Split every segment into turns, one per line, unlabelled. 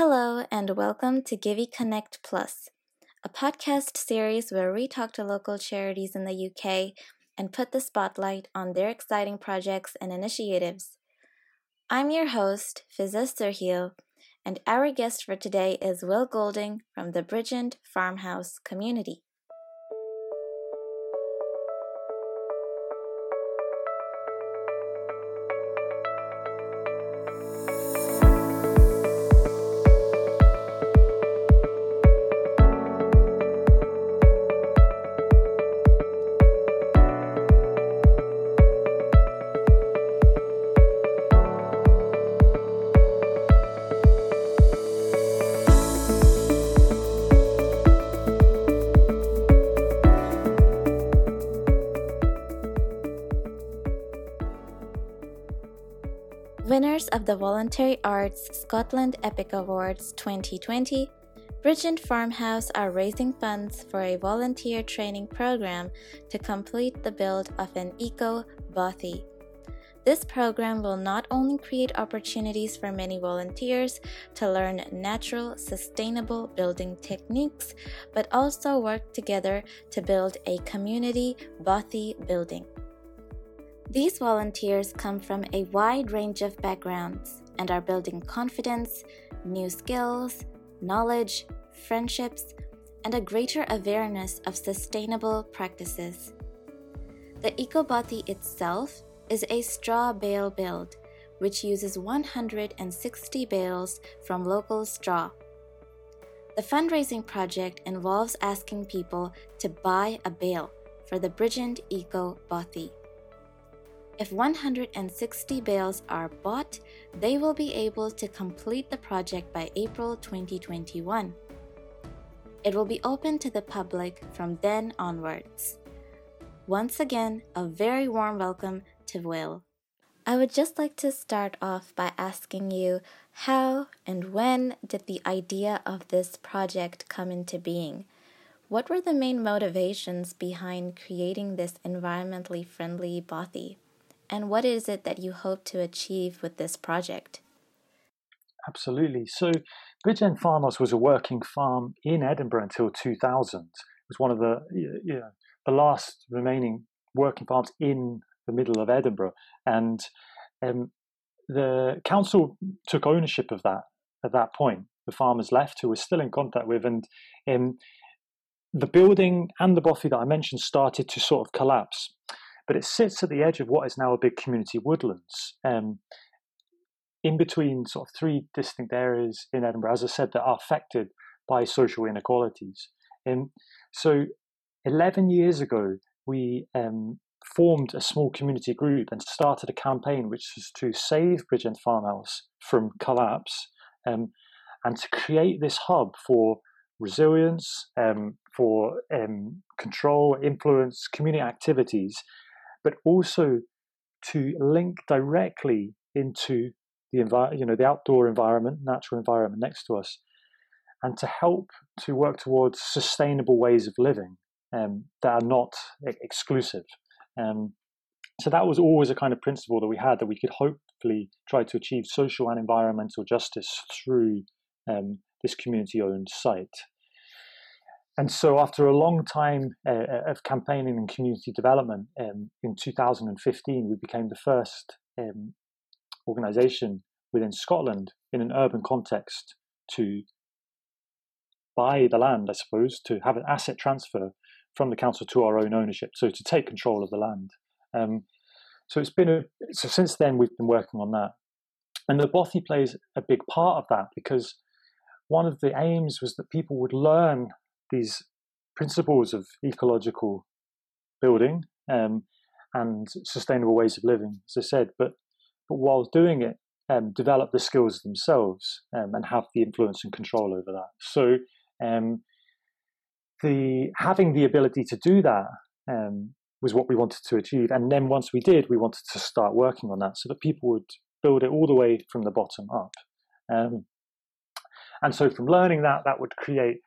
Hello, and welcome to Givey Connect Plus, a podcast series where we talk to local charities in the UK and put the spotlight on their exciting projects and initiatives. I'm your host, Fiza Surhiyo, and our guest for today is Will Golding from the Bridgend Farmhouse community. Winners of the Voluntary Arts Scotland Epic Awards 2020, Bridgend Farmhouse are raising funds for a volunteer training program to complete the build of an eco bothy. This program will not only create opportunities for many volunteers to learn natural, sustainable building techniques, but also work together to build a community bothy building. These volunteers come from a wide range of backgrounds and are building confidence, new skills, knowledge, friendships, and a greater awareness of sustainable practices. The EcoBothy itself is a straw bale build, which uses 160 bales from local straw. The fundraising project involves asking people to buy a bale for the Bridgend Eco. If 160 bales are bought, they will be able to complete the project by April 2021. It will be open to the public from then onwards. Once again, a very warm welcome to Will. I would just like to start off by asking you how and when did the idea of this project come into being? What were the main motivations behind creating this environmentally friendly bothy? And what is it that you hope to achieve with this project?
Absolutely. So, Bridgend Farmhouse was a working farm in Edinburgh until 2000. It was one of the you know, the last remaining working farms in the middle of Edinburgh, and um, the council took ownership of that at that point. The farmers left, who we're still in contact with, and um, the building and the bothy that I mentioned started to sort of collapse but it sits at the edge of what is now a big community woodlands. Um, in between sort of three distinct areas in Edinburgh, as I said, that are affected by social inequalities. Um, so, 11 years ago, we um, formed a small community group and started a campaign which was to save Bridgend Farmhouse from collapse um, and to create this hub for resilience, um, for um, control, influence, community activities but also to link directly into the envi- you know the outdoor environment, natural environment next to us, and to help to work towards sustainable ways of living um, that are not exclusive. Um, so that was always a kind of principle that we had that we could hopefully try to achieve social and environmental justice through um, this community-owned site. And so, after a long time uh, uh, of campaigning and community development, um, in 2015, we became the first um, organization within Scotland in an urban context to buy the land, I suppose, to have an asset transfer from the council to our own ownership, so to take control of the land. Um, so it's been a, so since then we've been working on that, and the Bothy plays a big part of that because one of the aims was that people would learn these principles of ecological building um, and sustainable ways of living, as I said, but but while doing it, um, develop the skills themselves um, and have the influence and control over that. So, um, the having the ability to do that um, was what we wanted to achieve, and then once we did, we wanted to start working on that so that people would build it all the way from the bottom up. Um, and so, from learning that, that would create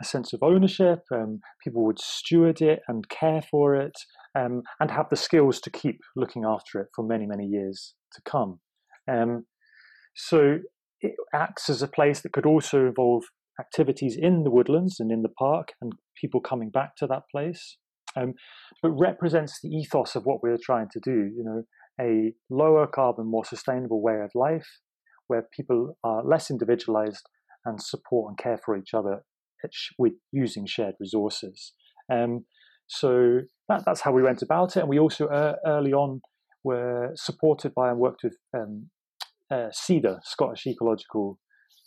a sense of ownership. Um, people would steward it and care for it um, and have the skills to keep looking after it for many, many years to come. Um, so it acts as a place that could also involve activities in the woodlands and in the park and people coming back to that place. Um, but represents the ethos of what we're trying to do, you know, a lower carbon, more sustainable way of life where people are less individualized and support and care for each other with using shared resources. Um, so that, that's how we went about it. And we also uh, early on were supported by and worked with um, uh, SEDA, Scottish Ecological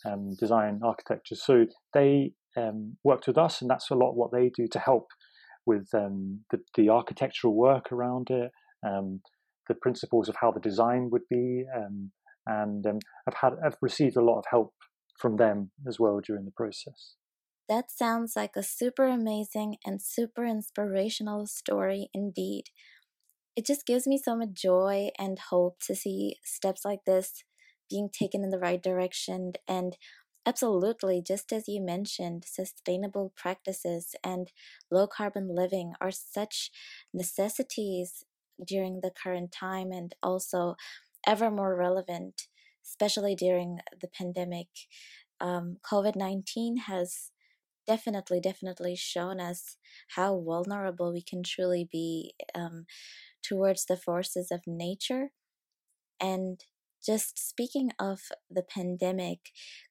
um, Design Architecture. So they um, worked with us, and that's a lot what they do to help with um, the, the, architectural work around it, um, the principles of how the design would be, um, and I've had I've received a lot of help from them as well during the process.
That sounds like a super amazing and super inspirational story indeed. It just gives me so much joy and hope to see steps like this being taken in the right direction and Absolutely, just as you mentioned, sustainable practices and low carbon living are such necessities during the current time and also ever more relevant, especially during the pandemic. Um, COVID 19 has definitely, definitely shown us how vulnerable we can truly be um, towards the forces of nature. And just speaking of the pandemic,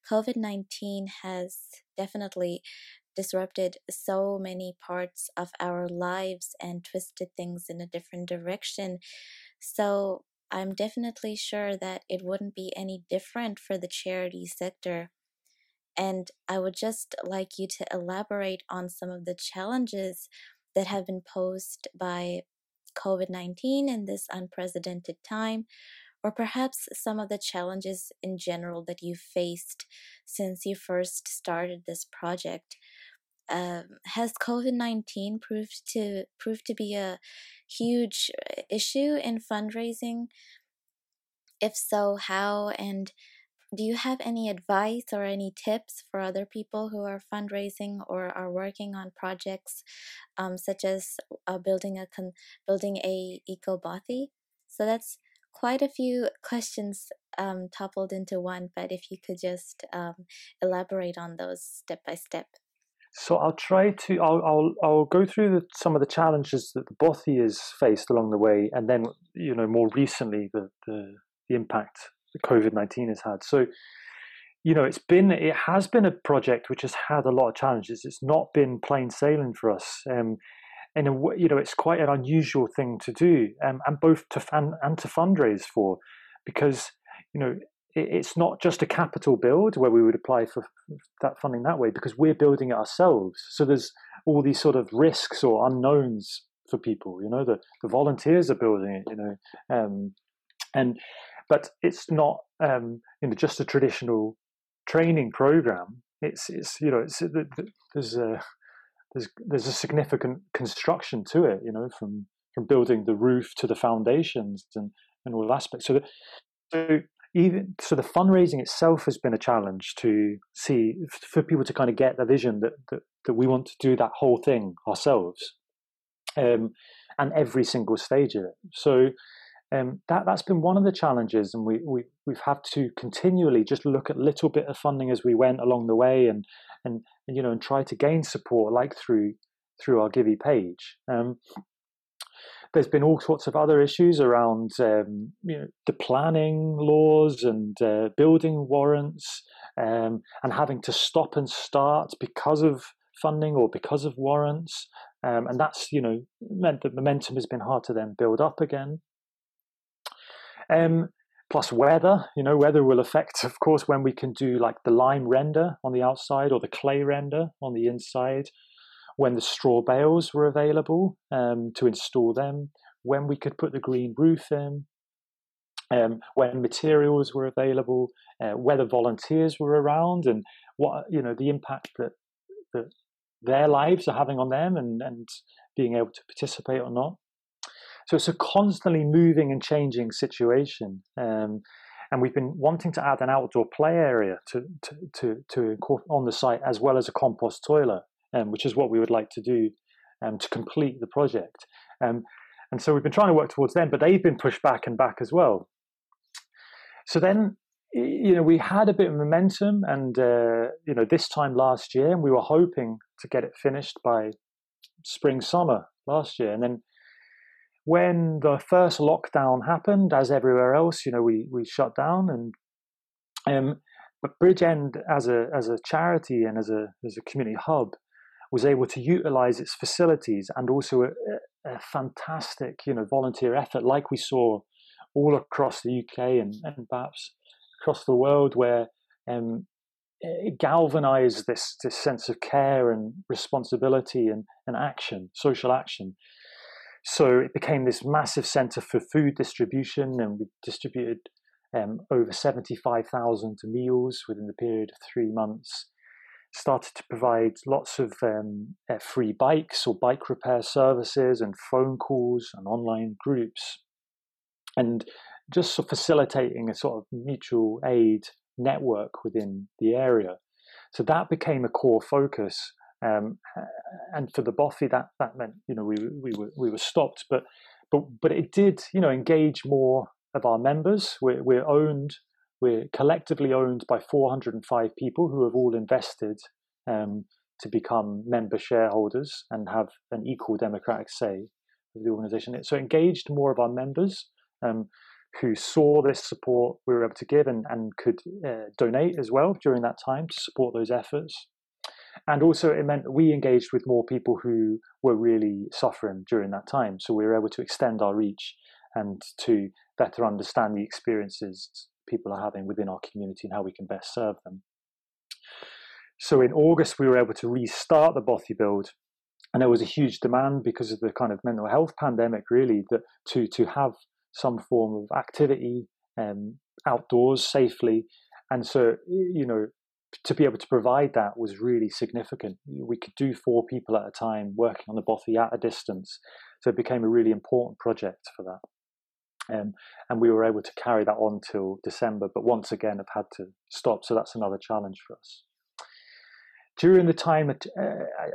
COVID 19 has definitely disrupted so many parts of our lives and twisted things in a different direction. So, I'm definitely sure that it wouldn't be any different for the charity sector. And I would just like you to elaborate on some of the challenges that have been posed by COVID 19 in this unprecedented time, or perhaps some of the challenges in general that you faced since you first started this project. Um, has COVID nineteen proved to proved to be a huge uh, issue in fundraising? If so, how and do you have any advice or any tips for other people who are fundraising or are working on projects um, such as uh, building a con- building a eco bothy? So that's quite a few questions um, toppled into one, but if you could just um, elaborate on those step by step.
So I'll try to. I'll I'll, I'll go through the, some of the challenges that the bothy has faced along the way, and then you know more recently the the, the impact COVID nineteen has had. So, you know, it's been it has been a project which has had a lot of challenges. It's not been plain sailing for us. Um, in a you know, it's quite an unusual thing to do, um, and both to fan and to fundraise for, because you know it, it's not just a capital build where we would apply for that funding that way, because we're building it ourselves. So there's all these sort of risks or unknowns for people. You know, the the volunteers are building it. You know, um, and but it's not um, you know just a traditional training program. It's it's you know it's there's a there's there's a significant construction to it. You know from from building the roof to the foundations and and all aspects. So, the, so even so, the fundraising itself has been a challenge to see for people to kind of get the vision that that, that we want to do that whole thing ourselves, um, and every single stage of it. So um, that that's been one of the challenges, and we, we we've had to continually just look at little bit of funding as we went along the way, and and, and you know and try to gain support like through through our Givey page. Um, there's been all sorts of other issues around um, you know, the planning laws and uh, building warrants, um, and having to stop and start because of funding or because of warrants, um, and that's you know meant that momentum has been hard to then build up again. Um, plus weather, you know, weather will affect, of course, when we can do like the lime render on the outside or the clay render on the inside, when the straw bales were available um, to install them, when we could put the green roof in, um, when materials were available, uh, whether volunteers were around, and what you know the impact that that their lives are having on them, and and being able to participate or not. So it's a constantly moving and changing situation. Um, and we've been wanting to add an outdoor play area to, to, to, to on the site as well as a compost toilet, um, which is what we would like to do um, to complete the project. Um, and so we've been trying to work towards them, but they've been pushed back and back as well. So then you know, we had a bit of momentum, and uh, you know, this time last year, and we were hoping to get it finished by spring summer last year, and then when the first lockdown happened, as everywhere else, you know, we we shut down, and um, but Bridgend as a as a charity and as a as a community hub was able to utilize its facilities and also a, a fantastic, you know, volunteer effort, like we saw all across the UK and, and perhaps across the world, where um, it galvanized this this sense of care and responsibility and, and action, social action. So it became this massive center for food distribution, and we distributed um, over 75,000 meals within the period of three months. Started to provide lots of um, uh, free bikes or bike repair services and phone calls and online groups. And just sort of facilitating a sort of mutual aid network within the area. So that became a core focus. Um, and for the Bothy, that that meant you know we we were we were stopped, but but but it did you know engage more of our members. We're, we're owned, we're collectively owned by 405 people who have all invested um, to become member shareholders and have an equal democratic say of the organization. So engaged more of our members um, who saw this support we were able to give and, and could uh, donate as well during that time to support those efforts. And also, it meant we engaged with more people who were really suffering during that time. So we were able to extend our reach and to better understand the experiences people are having within our community and how we can best serve them. So in August, we were able to restart the Bothy build, and there was a huge demand because of the kind of mental health pandemic, really, that to to have some form of activity um, outdoors safely, and so you know to be able to provide that was really significant. We could do four people at a time working on the Bothy at a distance, so it became a really important project for that. Um, and we were able to carry that on till December, but once again have had to stop. So that's another challenge for us. During the time, uh,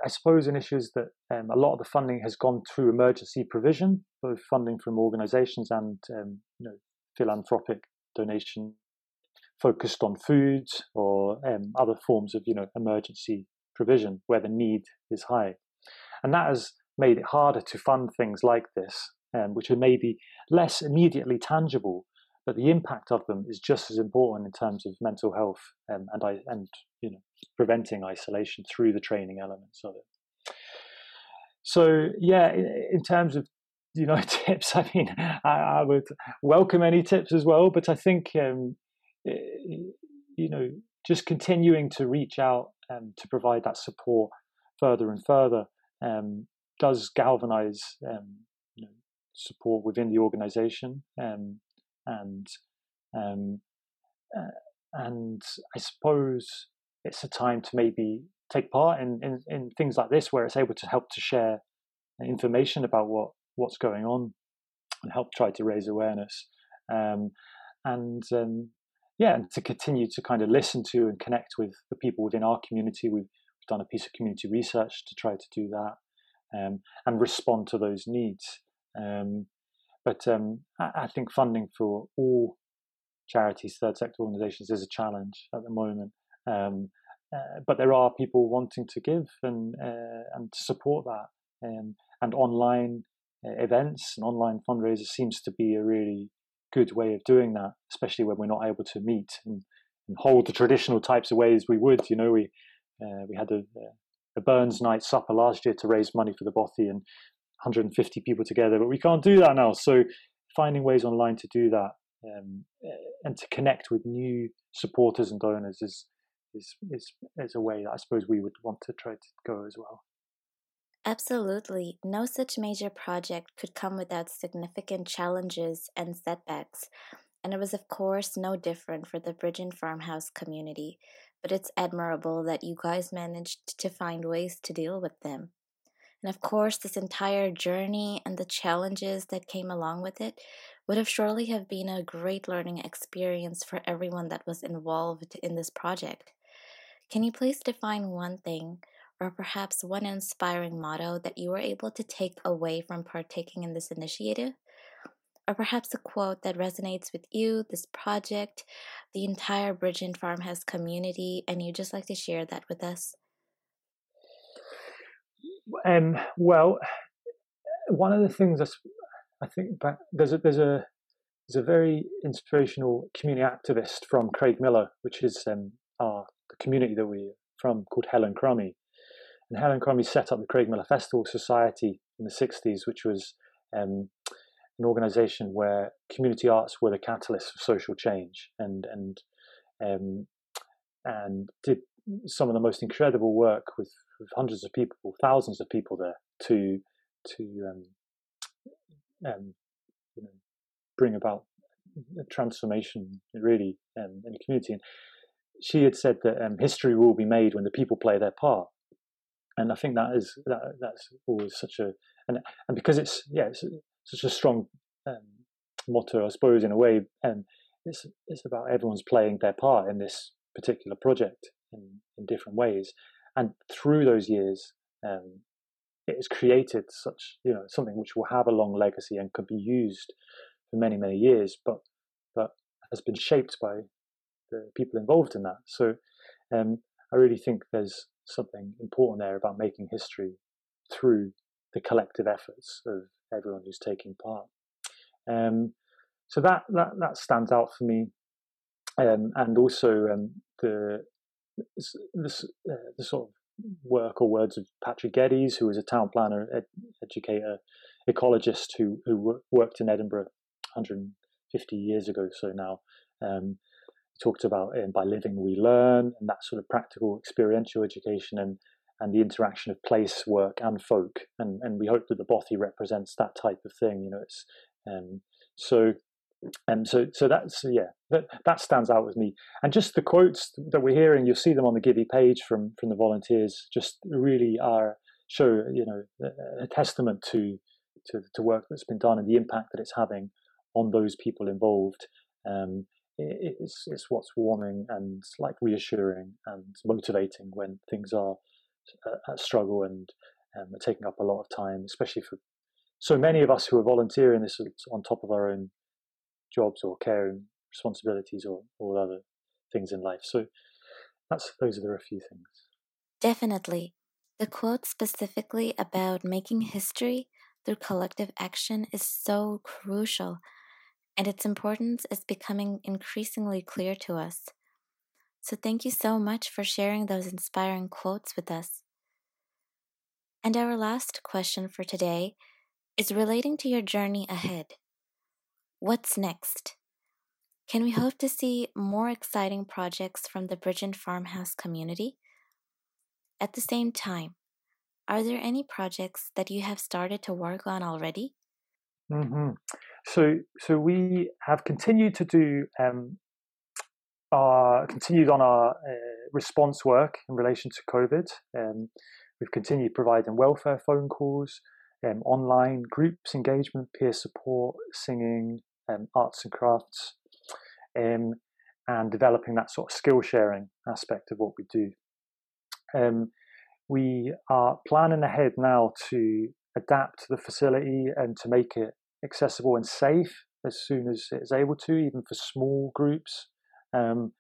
I suppose an issue is that um, a lot of the funding has gone through emergency provision, both funding from organisations and um, you know, philanthropic donation focused on food or um, other forms of you know emergency provision where the need is high, and that has made it harder to fund things like this um, which are maybe less immediately tangible, but the impact of them is just as important in terms of mental health um, and I, and you know preventing isolation through the training elements of it. So yeah, in, in terms of you know tips, I mean I, I, would welcome any tips as well, but I think um, you know just continuing to reach out and to provide that support further and further um, does galvanize um, support within the organization um, and um, uh, and I suppose it's a time to maybe take part in, in, in, things like this where it's able to help to share information about what what's going on and help try to raise awareness. Um, and um, yeah and to continue to kind of listen to and connect with the people within our community we've, done a piece of community research to try to do that um, and respond to those needs um, but um, I, I, think funding for all charities, third sector organisations, is a challenge at the moment. Um, uh, but there are people wanting to give and uh, and to support that, um, and online uh, events and online fundraisers seems to be a really good way of doing that, especially when we're not able to meet and, and hold the traditional types of ways we would. You know, we uh, we had a, a Burns night supper last year to raise money for the Bothy, and 150 people together, but we can't do that now. So finding ways online to do that um, and to connect with new supporters and donors is, is is is a way that I suppose we would want to try to go as well.
Absolutely. No such major project could come without significant challenges and setbacks. And it was, of course, no different for the Bridgend Farmhouse community. But it's admirable that you guys managed to find ways to deal with them. And of course, this entire journey and the challenges that came along with it would have surely have been a great learning experience for everyone that was involved in this project. Can you please define one thing or perhaps one inspiring motto that you were able to take away from partaking in this initiative? or perhaps a quote that resonates with you, this project, the entire Bridgend Farmhouse community, and you'd just like to share that with us?
Um, well, one of the things that's, I think back, there's a there's a there's a very inspirational community activist from Craigmillar, which is um, our the community that we're from, called Helen Crummy. And Helen Crummy set up the Craigmillar Festival Society in the 60s, which was um, an organisation where community arts were the catalyst for social change, and and um, and did some of the most incredible work with, with hundreds of people, thousands of people there to to um, um, you know, bring about a transformation really um, in the community. And she had said that um, history will be made when the people play their part, and I think that is that that's always such a and and because it's yeah it's such a strong um, motto I suppose in a way, and it's it's about everyone's playing their part in this particular project in in different ways, and through those years. Um, it has created such, you know, something which will have a long legacy and could be used for many, many years, but but has been shaped by the people involved in that. So um, I really think there's something important there about making history through the collective efforts of everyone who's taking part. Um, so that, that that stands out for me, um, and also um, the this, uh, the sort of work or words of Patrick Geddes, who was a town planner, ed- educator, ecologist who who worked in Edinburgh 150 years ago. So now um, talked about um, by living we learn, and that sort of practical experiential education and and the interaction of place, work, and folk, and and we hope that the bothy represents that type of thing. You know, it's um, so and um, so, so that's yeah, that that stands out with me. And just the quotes that we're hearing, you'll see them on the Givey page from from the volunteers. Just really are show you know a, testament to, to to work that's been done and the impact that it's having on those people involved. Um, it's it's what's warming and like reassuring and motivating when things are a, a struggle and um, taking up a lot of time, especially for so many of us who are volunteering this on top of our own jobs or care and responsibilities or all other things in life. So that's those are a few things.
Definitely. The quote specifically about making history through collective action is so crucial, and its importance is becoming increasingly clear to us. So, thank you so much for sharing those inspiring quotes with us. And our last question for today is relating to your journey ahead. What's next? Can we hope to see more exciting projects from the Bridgend Farmhouse community? At the same time, are there any projects that you have started to work on already?
Mm-hmm. So, so we have continued to do um, our continued on our uh, response work in relation to COVID. Um, we've continued providing welfare phone calls, um, online groups engagement, peer support, singing, um, arts and crafts, um, and developing that sort of skill sharing aspect of what we do. Um, we are planning ahead now to adapt the facility and to make it accessible and safe as soon as it's able to, even for small groups, um,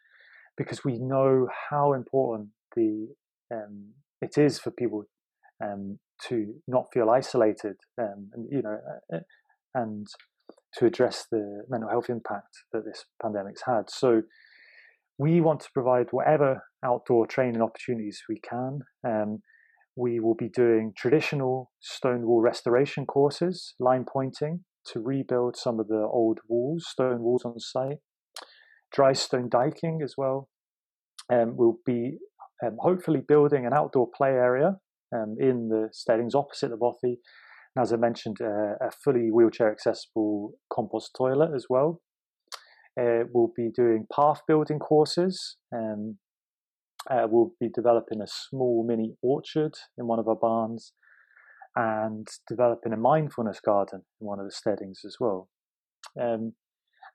because we know how important the um, it is for people um, to not feel isolated, um, and you know, uh, uh, and to address the mental health impact that this pandemic's had. So we want to provide whatever outdoor training opportunities we can. Um, we will be doing traditional stone wall restoration courses, lime pointing to rebuild some of the old walls, stone walls on site, dry stone diking as well. Um, we'll be um, hopefully building an outdoor play area um, in the steadings opposite the bothy as I mentioned, uh, a fully wheelchair accessible compost toilet as well. Uh, we'll be doing path building courses. Um, uh, we'll be developing a small mini orchard in one of our barns and developing a mindfulness garden in one of the steadings as well. Um,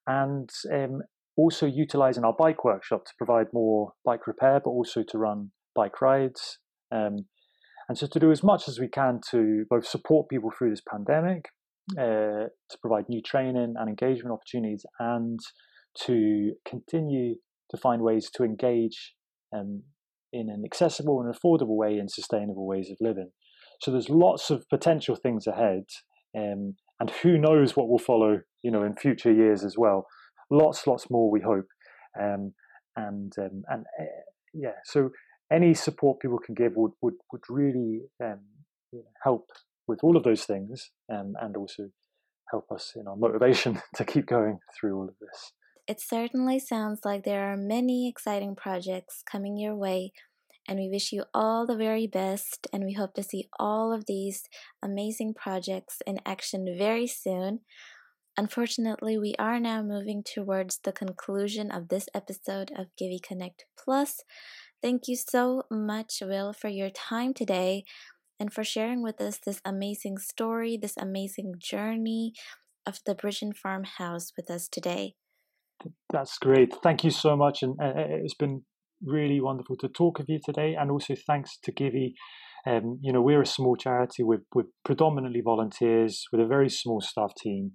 and um, also utilizing our bike workshop to provide more bike repair, but also to run bike rides. Um, and so to do as much as we can to both support people through this pandemic uh, to provide new training and engagement opportunities, and to continue to find ways to engage um, in an accessible and affordable way in sustainable ways of living. So there's lots of potential things ahead, um, and who knows what will follow, you know, in future years as well. Lots, lots more we hope, um, and um, and uh, yeah. So any support people can give would would would really um, help with all of those things, um, and also help us in our motivation to keep going through all of this.
It certainly sounds like there are many exciting projects coming your way, and we wish you all the very best. And we hope to see all of these amazing projects in action very soon. Unfortunately, we are now moving towards the conclusion of this episode of Givey Connect Plus. Thank you so much, Will, for your time today and for sharing with us this amazing story, this amazing journey of the Bridgend Farmhouse with us today.
That's great. Thank you so much. And uh, it's been really wonderful to talk with you today. And also thanks to Givey. Um, you know, we're a small charity with, with predominantly volunteers with a very small staff team.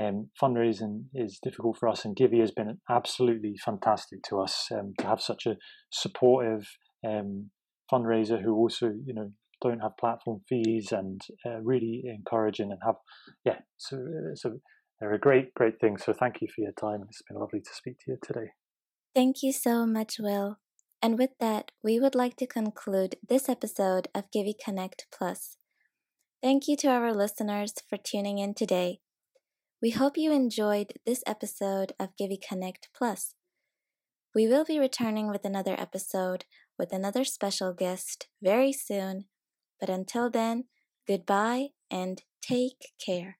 Um, fundraising is difficult for us, and Givey has been absolutely fantastic to us um, to have such a supportive um, fundraiser who also, you know, don't have platform fees and uh, really encouraging and have, yeah, so, so they're a great, great thing. So thank you for your time. It's been lovely to speak to you today.
Thank you so much, Will. And with that, we would like to conclude this episode of Givey Connect Plus. Thank you to our listeners for tuning in today. We hope you enjoyed this episode of Givey Connect Plus. We will be returning with another episode with another special guest very soon. But until then, goodbye and take care.